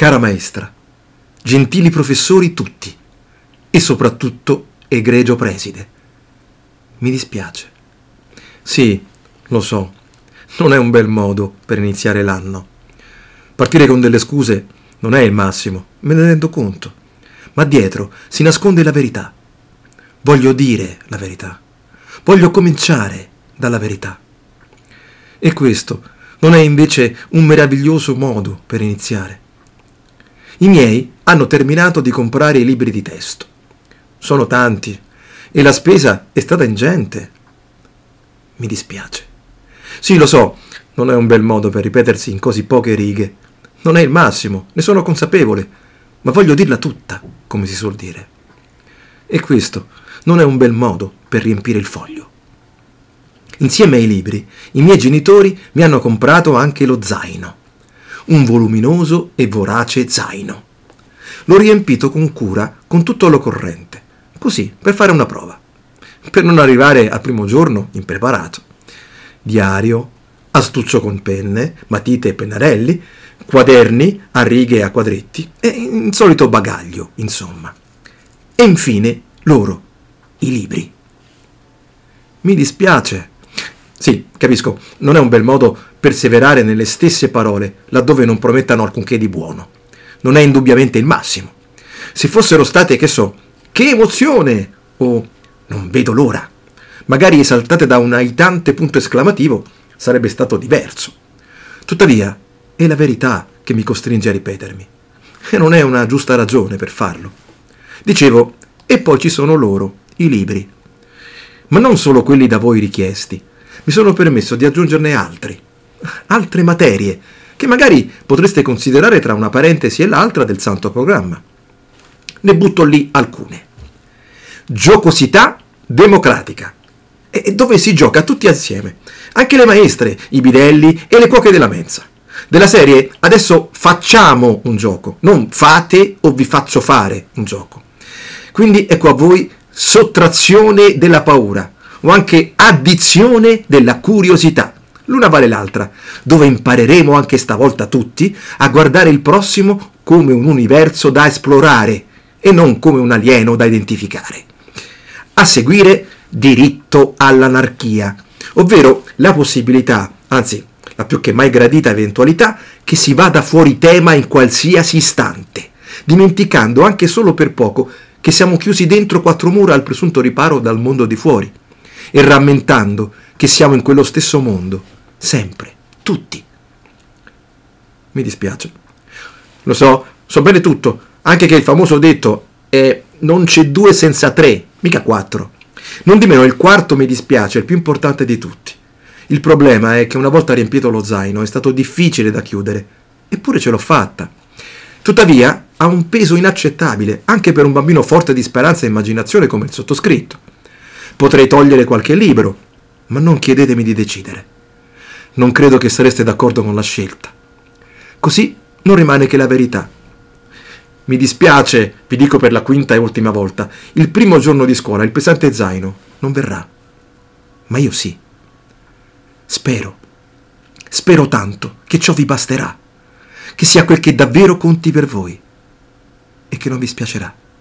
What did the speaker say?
cara maestra, gentili professori tutti e soprattutto egregio preside. Mi dispiace. Sì, lo so, non è un bel modo per iniziare l'anno. Partire con delle scuse non è il massimo, me ne rendo conto, ma dietro si nasconde la verità. Voglio dire la verità. Voglio cominciare dalla verità. E questo non è invece un meraviglioso modo per iniziare. I miei hanno terminato di comprare i libri di testo. Sono tanti e la spesa è stata ingente. Mi dispiace. Sì, lo so, non è un bel modo per ripetersi in così poche righe. Non è il massimo, ne sono consapevole, ma voglio dirla tutta, come si suol dire. E questo non è un bel modo per riempire il foglio. Insieme ai libri, i miei genitori mi hanno comprato anche lo zaino, un voluminoso e vorace zaino. L'ho riempito con cura con tutto l'occorrente, così per fare una prova, per non arrivare al primo giorno impreparato. Diario, astuccio con penne, matite e pennarelli, quaderni a righe e a quadretti e il solito bagaglio, insomma. E infine loro, i libri. Mi dispiace sì, capisco, non è un bel modo perseverare nelle stesse parole, laddove non promettano alcunché di buono. Non è indubbiamente il massimo. Se fossero state, che so, che emozione! o non vedo l'ora, magari esaltate da un aitante punto esclamativo, sarebbe stato diverso. Tuttavia, è la verità che mi costringe a ripetermi. E non è una giusta ragione per farlo. Dicevo, e poi ci sono loro, i libri. Ma non solo quelli da voi richiesti, mi sono permesso di aggiungerne altri, altre materie, che magari potreste considerare tra una parentesi e l'altra del santo programma. Ne butto lì alcune. Giocosità democratica, e dove si gioca tutti assieme, anche le maestre, i bidelli e le cuoche della mensa. Della serie adesso facciamo un gioco, non fate o vi faccio fare un gioco. Quindi ecco a voi sottrazione della paura, o anche addizione della curiosità. L'una vale l'altra, dove impareremo anche stavolta tutti a guardare il prossimo come un universo da esplorare e non come un alieno da identificare. A seguire diritto all'anarchia, ovvero la possibilità, anzi la più che mai gradita eventualità, che si vada fuori tema in qualsiasi istante, dimenticando anche solo per poco che siamo chiusi dentro quattro mura al presunto riparo dal mondo di fuori e rammentando che siamo in quello stesso mondo, sempre, tutti. Mi dispiace. Lo so, so bene tutto, anche che il famoso detto è non c'è due senza tre, mica quattro. Non di meno il quarto mi dispiace, è il più importante di tutti. Il problema è che una volta riempito lo zaino è stato difficile da chiudere, eppure ce l'ho fatta. Tuttavia ha un peso inaccettabile anche per un bambino forte di speranza e immaginazione come il sottoscritto. Potrei togliere qualche libro, ma non chiedetemi di decidere. Non credo che sareste d'accordo con la scelta. Così non rimane che la verità. Mi dispiace, vi dico per la quinta e ultima volta, il primo giorno di scuola, il pesante zaino, non verrà. Ma io sì. Spero, spero tanto che ciò vi basterà, che sia quel che davvero conti per voi e che non vi spiacerà.